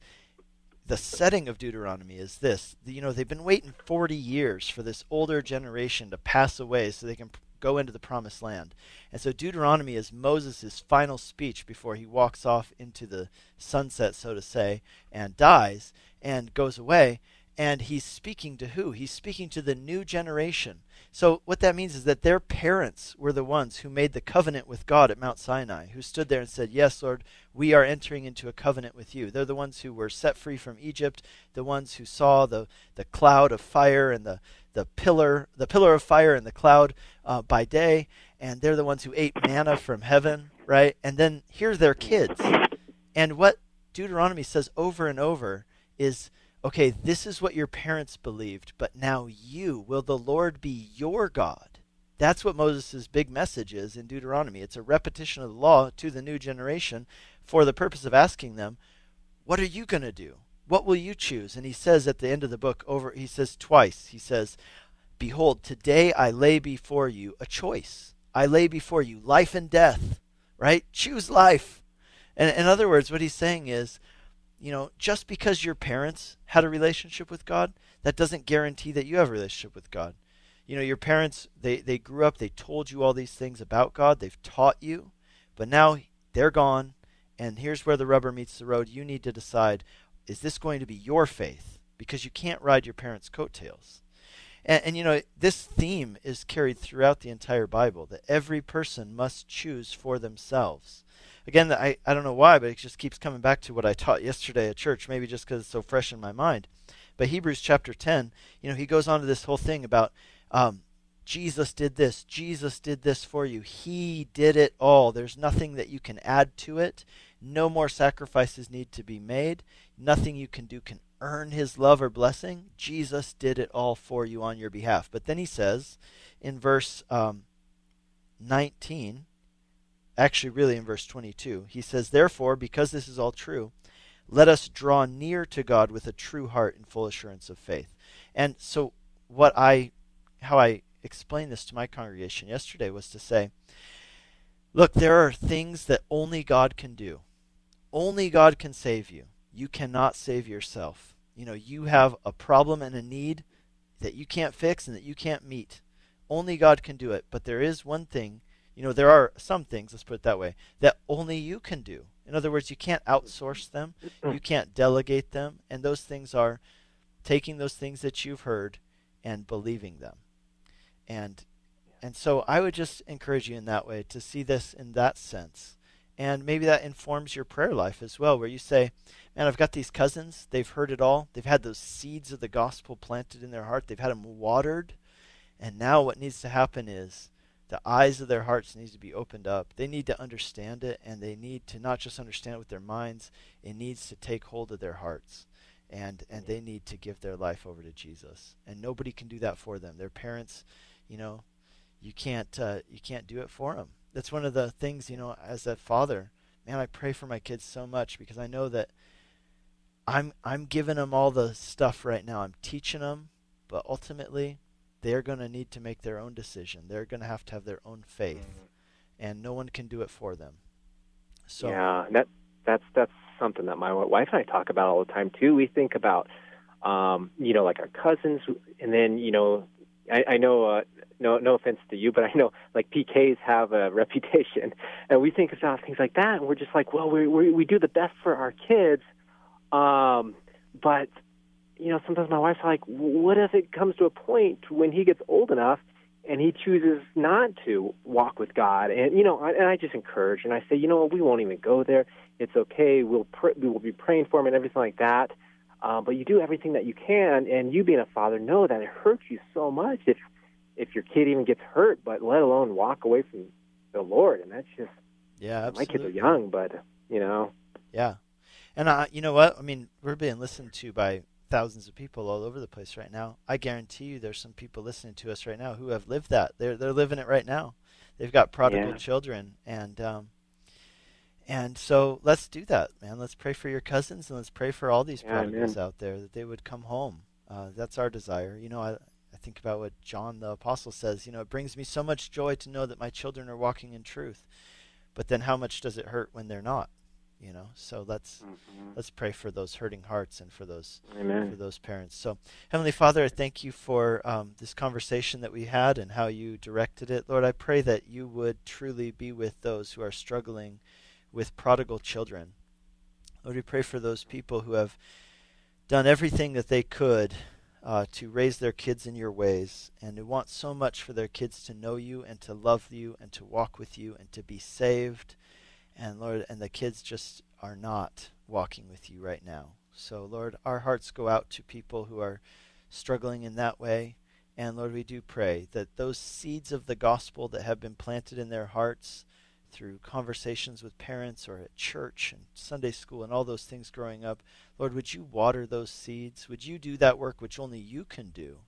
the setting of Deuteronomy is this. You know, they've been waiting 40 years for this older generation to pass away so they can go into the promised land. And so Deuteronomy is Moses' final speech before he walks off into the sunset, so to say, and dies and goes away. And he's speaking to who? He's speaking to the new generation. So, what that means is that their parents were the ones who made the covenant with God at Mount Sinai, who stood there and said, Yes, Lord, we are entering into a covenant with you. They're the ones who were set free from Egypt, the ones who saw the, the cloud of fire and the, the pillar, the pillar of fire and the cloud uh, by day, and they're the ones who ate manna from heaven, right? And then here's their kids. And what Deuteronomy says over and over is okay, this is what your parents believed, but now you, will the Lord be your God? That's what Moses' big message is in Deuteronomy. It's a repetition of the law to the new generation for the purpose of asking them, what are you going to do? What will you choose? And he says at the end of the book, over he says twice, he says, Behold, today I lay before you a choice. I lay before you life and death, right? Choose life. And in other words, what he's saying is, you know, just because your parents had a relationship with God, that doesn't guarantee that you have a relationship with God. You know, your parents, they, they grew up, they told you all these things about God, they've taught you, but now they're gone, and here's where the rubber meets the road. You need to decide is this going to be your faith? Because you can't ride your parents' coattails. And, and, you know, this theme is carried throughout the entire Bible that every person must choose for themselves. Again, I, I don't know why, but it just keeps coming back to what I taught yesterday at church, maybe just because it's so fresh in my mind. But Hebrews chapter 10, you know, he goes on to this whole thing about um, Jesus did this, Jesus did this for you. He did it all. There's nothing that you can add to it. No more sacrifices need to be made. Nothing you can do can earn his love or blessing. Jesus did it all for you on your behalf. But then he says in verse um, 19, actually, really in verse 22, he says, Therefore, because this is all true, let us draw near to God with a true heart and full assurance of faith. And so, what I, how I explained this to my congregation yesterday was to say, look, there are things that only God can do. Only God can save you. You cannot save yourself. You know, you have a problem and a need that you can't fix and that you can't meet. Only God can do it. But there is one thing, you know, there are some things, let's put it that way, that only you can do. In other words, you can't outsource them, mm-hmm. you can't delegate them, and those things are taking those things that you've heard and believing them. And and so I would just encourage you in that way to see this in that sense. And maybe that informs your prayer life as well, where you say, Man, I've got these cousins. They've heard it all. They've had those seeds of the gospel planted in their heart. They've had them watered. And now what needs to happen is the eyes of their hearts needs to be opened up. They need to understand it, and they need to not just understand it with their minds, it needs to take hold of their hearts. And, and they need to give their life over to Jesus. And nobody can do that for them. Their parents, you know, you can't uh, you can't do it for them that's one of the things, you know, as a father, man, I pray for my kids so much because I know that I'm I'm giving them all the stuff right now. I'm teaching them, but ultimately they're going to need to make their own decision. They're going to have to have their own faith, and no one can do it for them. So yeah, that that's that's something that my wife and I talk about all the time too. We think about, um, you know, like our cousins, and then you know, I, I know uh, no no offense to you, but I know like PKs have a <laughs> reputation, and we think about things like that, and we're just like, well, we we, we do the best for our kids, um, but you know, sometimes my wife's like, what if it comes to a point when he gets old enough and he chooses not to walk with God? And you know, I, and I just encourage and I say, you know what, we won't even go there. It's okay. We'll pr- we will be praying for him and everything like that. Uh, but you do everything that you can, and you being a father know that it hurts you so much if if your kid even gets hurt, but let alone walk away from the Lord. And that's just yeah. Absolutely. My kids are young, but you know. Yeah, and uh, you know what? I mean, we're being listened to by thousands of people all over the place right now. I guarantee you, there's some people listening to us right now who have lived that. They're they're living it right now. They've got prodigal yeah. children, and um, And so let's do that, man. Let's pray for your cousins and let's pray for all these Yeah, prodigals out there that they would come home. Uh, that's our desire. You know, I, I think about what John the Apostle says. You know, it brings me so much joy to know that my children are walking in truth. But then how much does it hurt when they're not? You know, so let's Mhm. let's pray for those hurting hearts and for those for those parents. So, Heavenly Father, I thank you for um, this conversation that we had and how you directed it. Lord, I pray that you would truly be with those who are struggling with prodigal children. Lord, we pray for those people who have done everything that they could uh, to raise their kids in your ways and who want so much for their kids to know you and to love you and to walk with you and to be saved. And Lord, and the kids just are not walking with you right now. So, Lord, our hearts go out to people who are struggling in that way. And Lord, we do pray that those seeds of the gospel that have been planted in their hearts through conversations with parents or at church and Sunday school and all those things growing up, Lord, would you water those seeds? Would you do that work which only you can do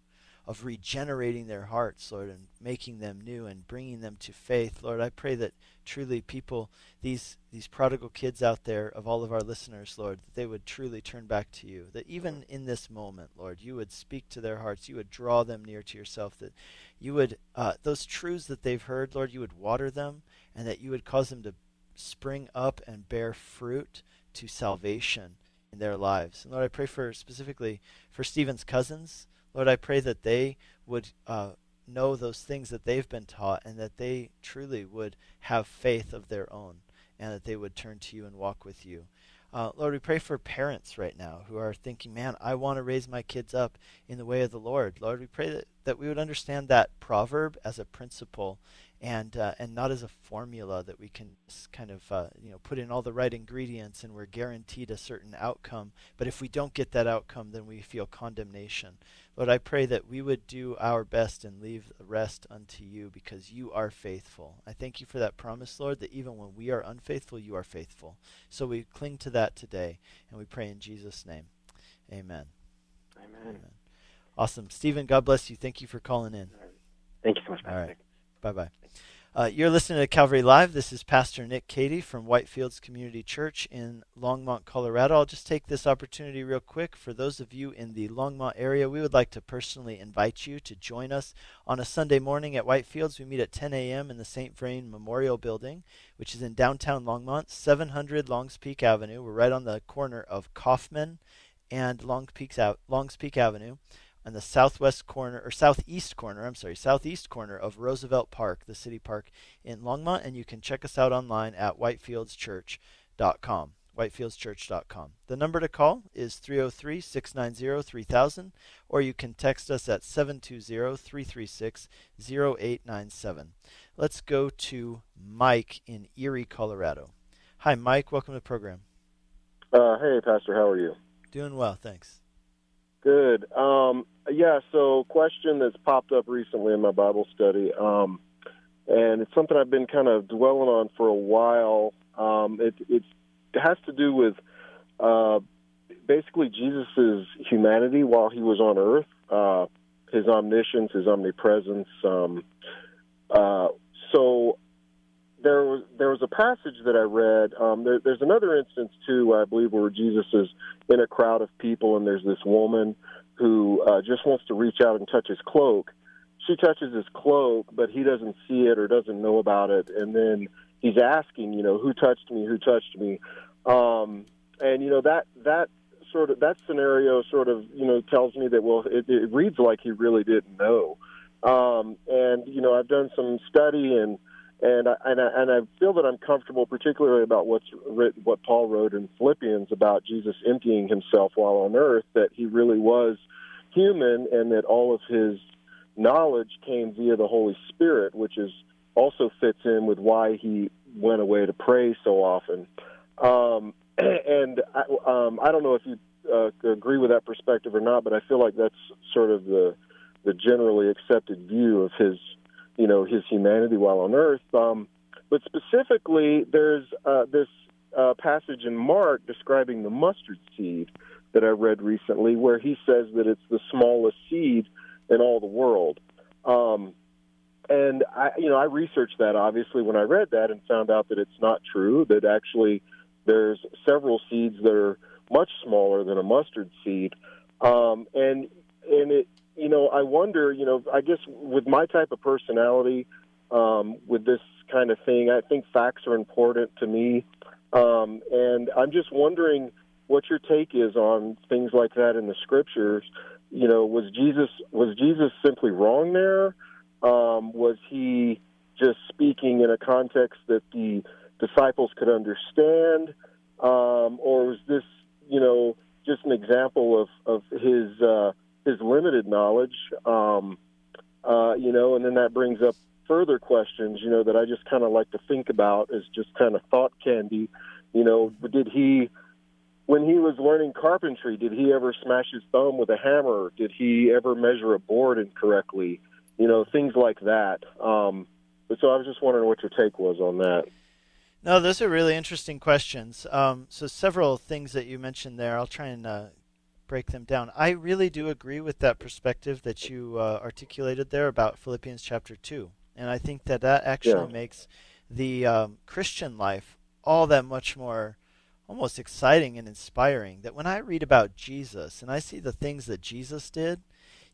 of regenerating their hearts, Lord, and making them new and bringing them to faith? Lord, I pray that truly people, these these prodigal kids out there of all of our listeners, Lord, that they would truly turn back to you. That even in this moment, Lord, you would speak to their hearts, you would draw them near to yourself, that you would uh, those truths that they've heard, Lord, you would water them, and that you would cause them to spring up and bear fruit to salvation in their lives. And Lord, I pray for specifically for Stephen's cousins. Lord, I pray that they would uh, know those things that they've been taught and that they truly would have faith of their own and that they would turn to you and walk with you. Uh, Lord, we pray for parents right now who are thinking, man, I want to raise my kids up in the way of the Lord. Lord, we pray that, that we would understand that proverb as a principle and uh, and not as a formula that we can kind of uh, you know put in all the right ingredients and we're guaranteed a certain outcome. But if we don't get that outcome, then we feel condemnation. Lord, I pray that we would do our best and leave the rest unto you because you are faithful. I thank you for that promise, Lord, that even when we are unfaithful, you are faithful. So we cling to that today and we pray in Jesus' name. Amen. Amen. Awesome. Stephen, God bless you. Thank you for calling in. Thank you so much, All Pastor. right. Bye bye. Uh, you're listening to Calvary Live. This is Pastor Nick Cady from Whitefields Community Church in Longmont, Colorado. I'll just take this opportunity real quick. For those of you in the Longmont area, we would like to personally invite you to join us on a Sunday morning at Whitefields. We meet at 10 a.m. in the St. Vrain Memorial Building, which is in downtown Longmont, 700 Longs Peak Avenue. We're right on the corner of Coffman and Long Peaks Ave- Longs Peak Avenue on the southwest corner or southeast corner, I'm sorry, southeast corner of Roosevelt Park, the city park in Longmont, and you can check us out online at whitefieldschurch.com. Whitefieldschurch.com. The number to call is 303 690 3000, or you can text us at 720 336 0897. Let's go to Mike in Erie, Colorado. Hi, Mike. Welcome to the program. Uh, hey, Pastor, how are you? Doing well, thanks. Good. Um, yeah, so question that's popped up recently in my Bible study, um, and it's something I've been kind of dwelling on for a while. Um, it, it has to do with uh, basically Jesus' humanity while he was on earth, uh, his omniscience, his omnipresence. Um, uh, so there was there was a passage that I read. Um, there, there's another instance too, I believe, where Jesus is in a crowd of people, and there's this woman who uh, just wants to reach out and touch his cloak. She touches his cloak, but he doesn't see it or doesn't know about it, and then he's asking, you know, who touched me? Who touched me? Um, and you know that that sort of that scenario sort of you know tells me that well, it, it reads like he really didn't know. Um, and you know, I've done some study and and I, and I and I feel that I'm comfortable, particularly about what's writ, what Paul wrote in Philippians about Jesus emptying himself while on earth, that he really was human, and that all of his knowledge came via the Holy Spirit, which is also fits in with why he went away to pray so often. Um, <clears throat> and I, um, I don't know if you uh, agree with that perspective or not, but I feel like that's sort of the the generally accepted view of his you know his humanity while on earth. Um, but specifically, there's uh, this uh, passage in Mark describing the mustard seed that I read recently, where he says that it's the smallest seed in all the world. Um, and I, you know, I researched that obviously when I read that and found out that it's not true. That actually there's several seeds that are much smaller than a mustard seed, um, and and it, you know, I wonder, you know, I guess with my type of personality, um, with this kind of thing, I think facts are important to me, um, and I'm just wondering what your take is on things like that in the scriptures. You know, was Jesus was Jesus simply wrong there? Um, was he just speaking in a context that the disciples could understand, um, or was this, you know, just an example of of his uh, his limited knowledge? Um, uh, you know, and then that brings up further questions, you know, that I just kind of like to think about as just kind of thought candy. You know, did he when he was learning carpentry, did he ever smash his thumb with a hammer? Did he ever measure a board incorrectly? You know, things like that. Um, so I was just wondering what your take was on that. No, those are really interesting questions. Um, so several things that you mentioned there. I'll try and uh, break them down. I really do agree with that perspective that you uh, articulated there about Philippians chapter two, and I think that that actually yeah. makes the um, Christian life all that much more almost exciting and inspiring that when I read about Jesus and I see the things that Jesus did,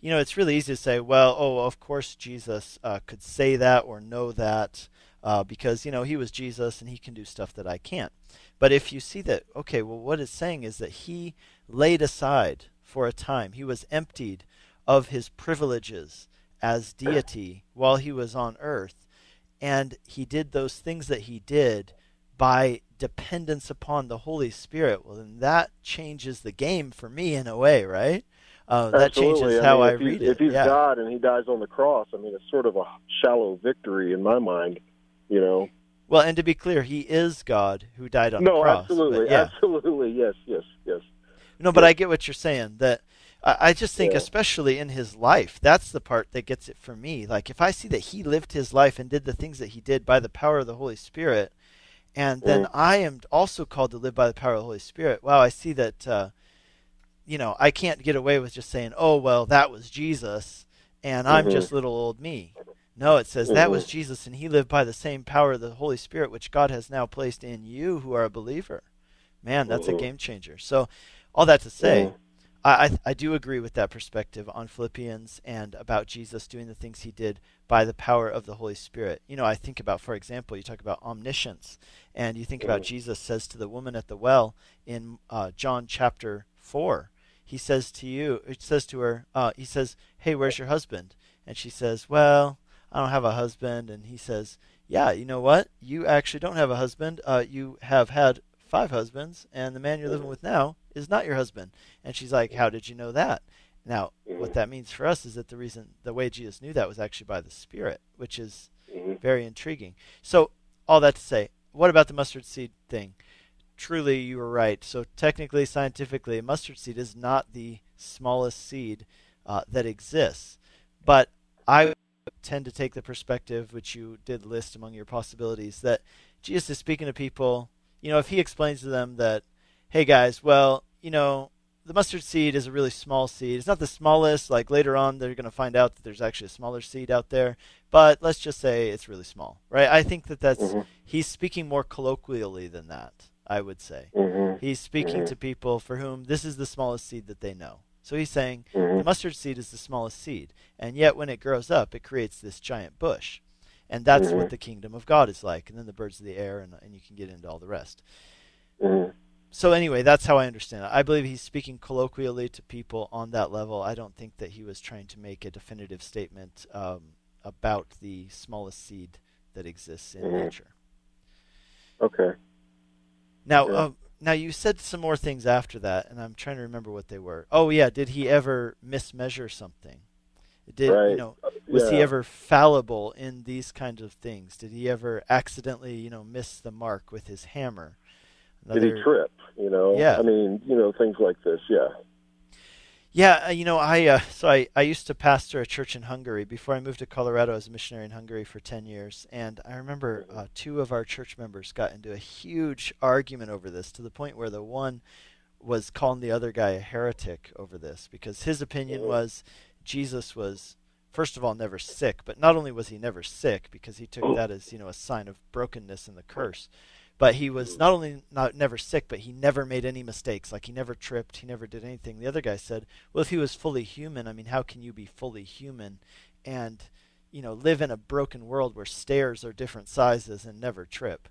you know, it's really easy to say, well, oh, of course Jesus uh, could say that or know that uh, because, you know, he was Jesus and he can do stuff that I can't. But if you see that, okay, well, what it's saying is that he laid aside for a time, he was emptied of his privileges as deity while he was on earth, and he did those things that he did by dependence upon the Holy Spirit, well, then that changes the game for me in a way, right? Uh, that changes how I, mean, I read he, it. If he's yeah. God and he dies on the cross, I mean, it's sort of a shallow victory in my mind, you know. Well, and to be clear, he is God who died on no, the cross. No, absolutely, yeah. absolutely, yes, yes, yes. No, but I get what you're saying. That I, I just think, yeah. especially in his life, that's the part that gets it for me. Like if I see that he lived his life and did the things that he did by the power of the Holy Spirit, and then mm. I am also called to live by the power of the Holy Spirit. Wow, I see that. Uh, you know, I can't get away with just saying, "Oh, well, that was Jesus, and I'm mm-hmm. just little old me." No, it says mm-hmm. that was mm-hmm. Jesus, and he lived by the same power of the Holy Spirit, which God has now placed in you, who are a believer. Man, that's mm-hmm. a game changer. So, all that to say, mm-hmm. I, I, I do agree with that perspective on Philippians and about Jesus doing the things he did by the power of the Holy Spirit. You know, I think about, for example, you talk about omniscience, and you think about. Jesus says to the woman at the well in uh, John chapter 4, he says to you, it says to her, uh, he says, Hey, where's your husband? And she says, Well, I don't have a husband. And he says, Yeah, you know what? You actually don't have a husband. Uh, you have had five husbands, and the man you're living with now is not your husband. And she's like, How did you know that? Now, what that means for us is that the reason, the way Jesus knew that was actually by the Spirit, which is very intriguing. So, all that to say, what about the mustard seed thing? Truly, you were right. So, technically, scientifically, mustard seed is not the smallest seed uh, that exists. But I tend to take the perspective, which you did list among your possibilities, that Jesus is speaking to people. You know, if he explains to them that hey guys, well, you know, the mustard seed is a really small seed. It's not the smallest. Like later on, they're going to find out that there's actually a smaller seed out there. But let's just say it's really small, right? I think that that's mm-hmm. he's speaking more colloquially than that. I would say mm-hmm. he's speaking mm-hmm. to people for whom this is the smallest seed that they know. So he's saying mm-hmm. the mustard seed is the smallest seed, and yet when it grows up, it creates this giant bush, and that's what mm-hmm. the kingdom of God is like. And then the birds of the air, and and you can get into all the rest. So anyway, that's how I understand it. I believe he's speaking colloquially to people on that level. I don't think that he was trying to make a definitive statement um, about the smallest seed that exists in mm-hmm. nature. Okay. Now, yeah. uh, now you said some more things after that, and I'm trying to remember what they were. Oh yeah, did he ever mismeasure something? Did right. you know? Was yeah. he ever fallible in these kinds of things? Did he ever accidentally, you know, miss the mark with his hammer? Another, Did he trip? You know, yeah. I mean, you know, things like this. Yeah. Yeah, uh, you know, I uh, so I, I used to pastor a church in Hungary before I moved to Colorado as a missionary in Hungary for ten years, and I remember uh, two of our church members got into a huge argument over this to the point where the one was calling the other guy a heretic over this because his opinion was Jesus was first of all never sick, but not only was he never sick because he took that as you know a sign of brokenness and the curse, but he was not only not never sick, but he never made any mistakes. Like he never tripped, he never did anything. The other guy said, "Well, if he was fully human, I mean, how can you be fully human and you know live in a broken world where stairs are different sizes and never trip?"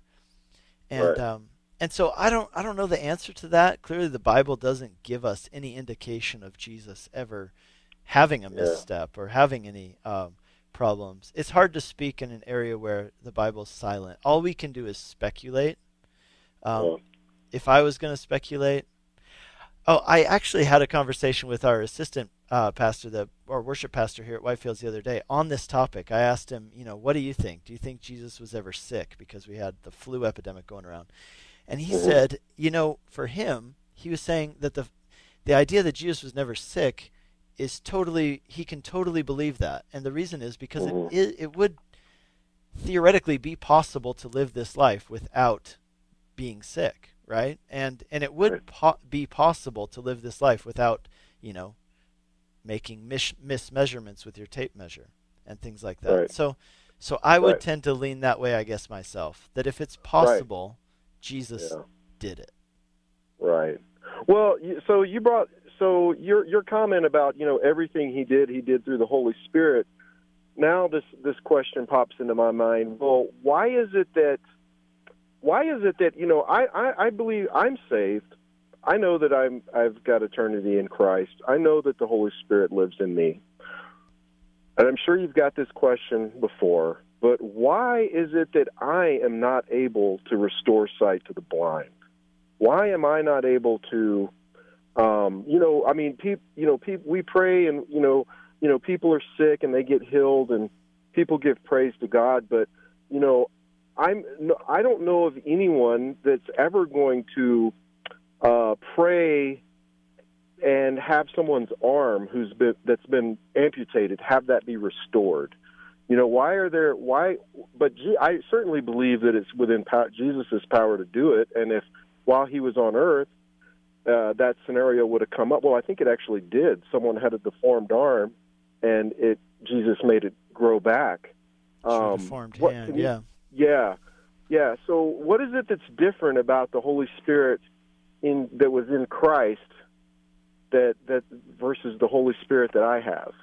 And Right. um, and so I don't I don't know the answer to that. Clearly, the Bible doesn't give us any indication of Jesus ever having a Yeah. misstep or having any um, problems. It's hard to speak in an area where the Bible's silent. All we can do is speculate. Um, Yeah. If I was going to speculate, oh, I actually had a conversation with our assistant uh, pastor, the or worship pastor here at Whitefields the other day on this topic. I asked him, you know, what do you think? Do you think Jesus was ever sick because we had the flu epidemic going around? And he Mhm. said, you know, for him, he was saying that the the idea that Jesus was never sick is totally he can totally believe that, and the reason is because Mhm. it, it it would theoretically be possible to live this life without being sick, right? And and it would Right. po- be possible to live this life without, you know, making mis- mismeasurements with your tape measure and things like that. Right. So so I would Right. tend to lean that way, I guess myself, that if it's possible, Jesus Yeah. did it. Right. Well, so you brought so your your comment about you know everything he did he did through the Holy Spirit. Now this this question pops into my mind. Well, why is it that why is it that you know I I, I believe I'm saved. I know that I'm I've got eternity in Christ. I know that the Holy Spirit lives in me. And I'm sure you've got this question before, but why is it that I am not able to restore sight to the blind? why am I not able to, um, you know, I mean, peop, you know, peop, we pray and you know, you know, people are sick and they get healed and people give praise to God, but you know, I'm no, I don't know of anyone that's ever going to uh, pray and have someone's arm who's been that's been amputated have that be restored. You know, why are there why? But I certainly believe that it's within pow- Jesus' power to do it, and if while he was on earth, uh, that scenario would have come up. Well, I think it actually did. Someone had a deformed arm, and it Jesus made it grow back. Sure, deformed Um, what- hand, you- yeah. yeah, yeah. So, what is it that's different about the Holy Spirit in that was in Christ that that versus the Holy Spirit that I have?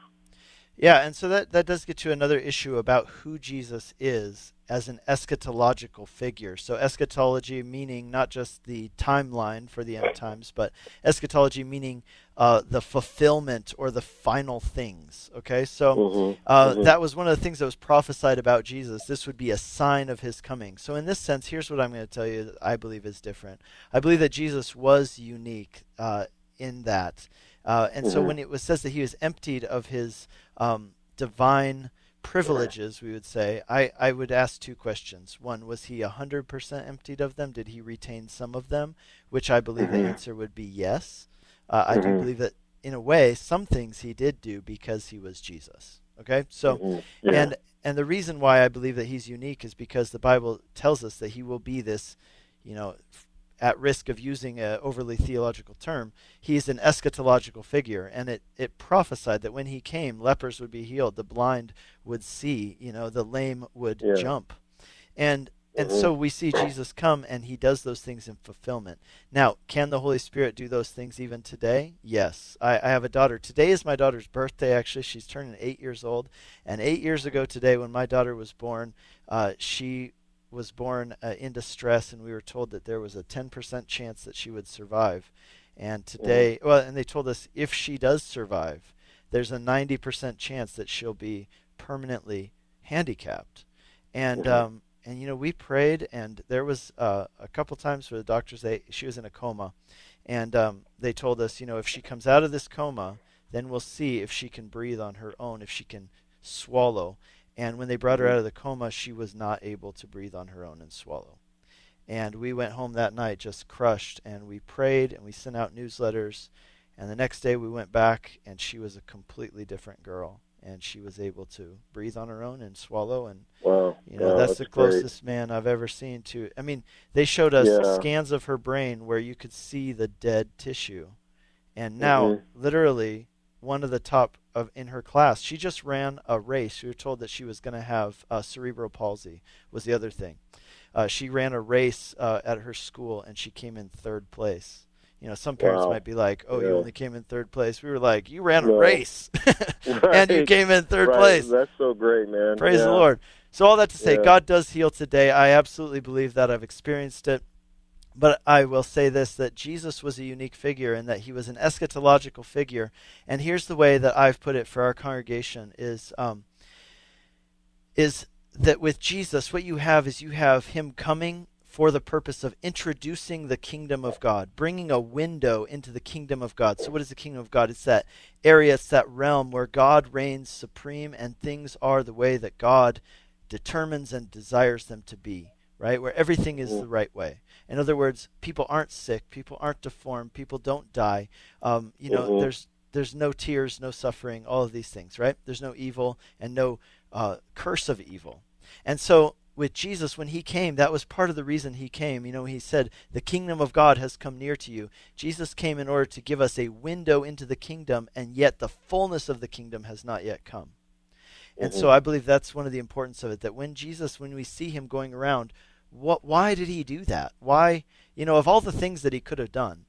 Yeah, and so that, that does get to another issue about who Jesus is as an eschatological figure. So, eschatology meaning not just the timeline for the end times, but eschatology meaning uh, the fulfillment or the final things. Okay, so Mhm, uh, mhm. that was one of the things that was prophesied about Jesus. This would be a sign of his coming. So, in this sense, here's what I'm going to tell you that I believe is different. I believe that Jesus was unique uh, in that. Uh, and so Mhm. when it was says that he was emptied of his um, divine privileges, we would say, I, I would ask two questions. One, was he 100% emptied of them? Did he retain some of them? Which I believe the Mhm. answer would be yes. Uh, I do Mhm. believe that, in a way, some things he did do because he was Jesus. Okay? So, Mhm, yeah. and and the reason why I believe that he's unique is because the Bible tells us that he will be this, you know, f- at risk of using an overly theological term, he's an eschatological figure, and it it prophesied that when he came, lepers would be healed, the blind would see, you know, the lame would Yeah. jump, and and Mhm. so we see Jesus come and he does those things in fulfillment. Now, can the Holy Spirit do those things even today? Yes. I, I have a daughter. Today is my daughter's birthday, actually. She's turning eight years old. And eight years ago today, when my daughter was born, uh, she was born uh, in distress, and we were told that there was a 10% chance that she would survive. And today, well, and they told us if she does survive, there's a 90% chance that she'll be permanently handicapped. And um, and you know we prayed, and there was uh, a couple times where the doctors they she was in a coma, and um, they told us you know if she comes out of this coma, then we'll see if she can breathe on her own, if she can swallow. And when they brought her Mhm. out of the coma, she was not able to breathe on her own and swallow. And we went home that night just crushed, and we prayed and we sent out newsletters. And the next day we went back, and she was a completely different girl, and she was able to breathe on her own and swallow. And Wow. you know Wow, that's, the that's great. closest man I've ever seen to. I mean, they showed us Yeah. scans of her brain where you could see the dead tissue, and now Mhm. literally one of the top of in her class. She just ran a race. We were told that she was going to have uh, cerebral palsy. Was the other thing. Uh, she ran a race uh, at her school and she came in third place. You know, some parents Wow. might be like, "Oh, Yeah. you only came in third place." We were like, "You ran a Right. race, <laughs> <laughs> and you came in third Right. place." That's so great, man. Praise the Lord. So all that to say, Yeah. God does heal today. I absolutely believe that. I've experienced it. But I will say this that Jesus was a unique figure and that he was an eschatological figure. And here's the way that I've put it for our congregation is um, is that with Jesus, what you have is you have him coming for the purpose of introducing the kingdom of God, bringing a window into the kingdom of God. So, what is the kingdom of God? It's that area, it's that realm where God reigns supreme and things are the way that God determines and desires them to be, right? Where everything is the right way. In other words, people aren't sick, people aren't deformed, people don't die. Um, you know, Mhm. there's there's no tears, no suffering, all of these things, right? There's no evil and no uh, curse of evil. And so with Jesus, when he came, that was part of the reason he came. You know, he said, The kingdom of God has come near to you. Jesus came in order to give us a window into the kingdom, and yet the fullness of the kingdom has not yet come. And so Mhm. I believe that's one of the importance of it that when Jesus, when we see him going around, what, why did he do that? Why, you know, of all the things that he could have done,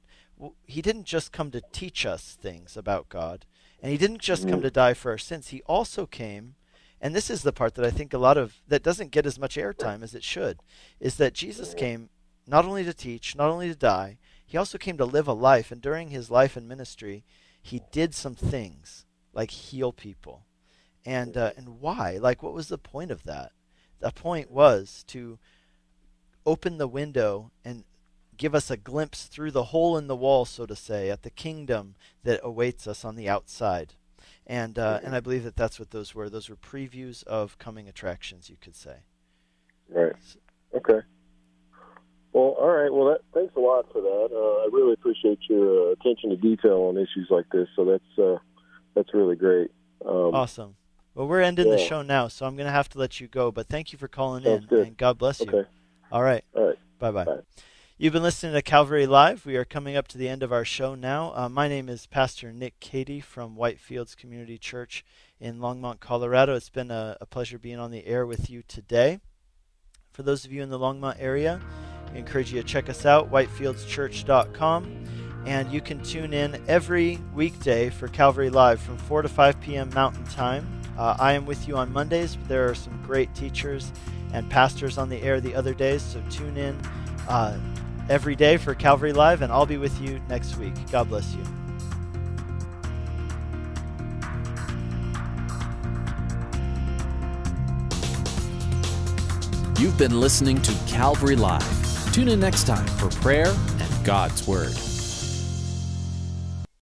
he didn't just come to teach us things about God, and he didn't just come Mhm. to die for our sins. He also came, and this is the part that I think a lot of that doesn't get as much airtime as it should, is that Jesus came not only to teach, not only to die, he also came to live a life, and during his life and ministry, he did some things like heal people. And uh, and why? Like what was the point of that? The point was to open the window and give us a glimpse through the hole in the wall, so to say, at the kingdom that awaits us on the outside. And uh, and I believe that that's what those were. Those were previews of coming attractions, you could say. Right. Okay. Well, all right. Well, that, thanks a lot for that. Uh, I really appreciate your uh, attention to detail on issues like this. So that's uh, that's really great. Um, Awesome. Well, we're ending the show now, so I'm going to have to let you go. But thank you for calling Sounds in, good. and God bless you. Okay. All right. All right. Bye bye. Bye. You've been listening to Calvary Live. We are coming up to the end of our show now. Uh, my name is Pastor Nick Cady from Whitefields Community Church in Longmont, Colorado. It's been a, a pleasure being on the air with you today. For those of you in the Longmont area, I encourage you to check us out, whitefieldschurch.com. And you can tune in every weekday for Calvary Live from 4 to 5 p.m. Mountain Time. Uh, I am with you on Mondays, but there are some great teachers and pastors on the air the other days, so tune in uh, every day for Calvary Live, and I'll be with you next week. God bless you. You've been listening to Calvary Live. Tune in next time for prayer and God's Word.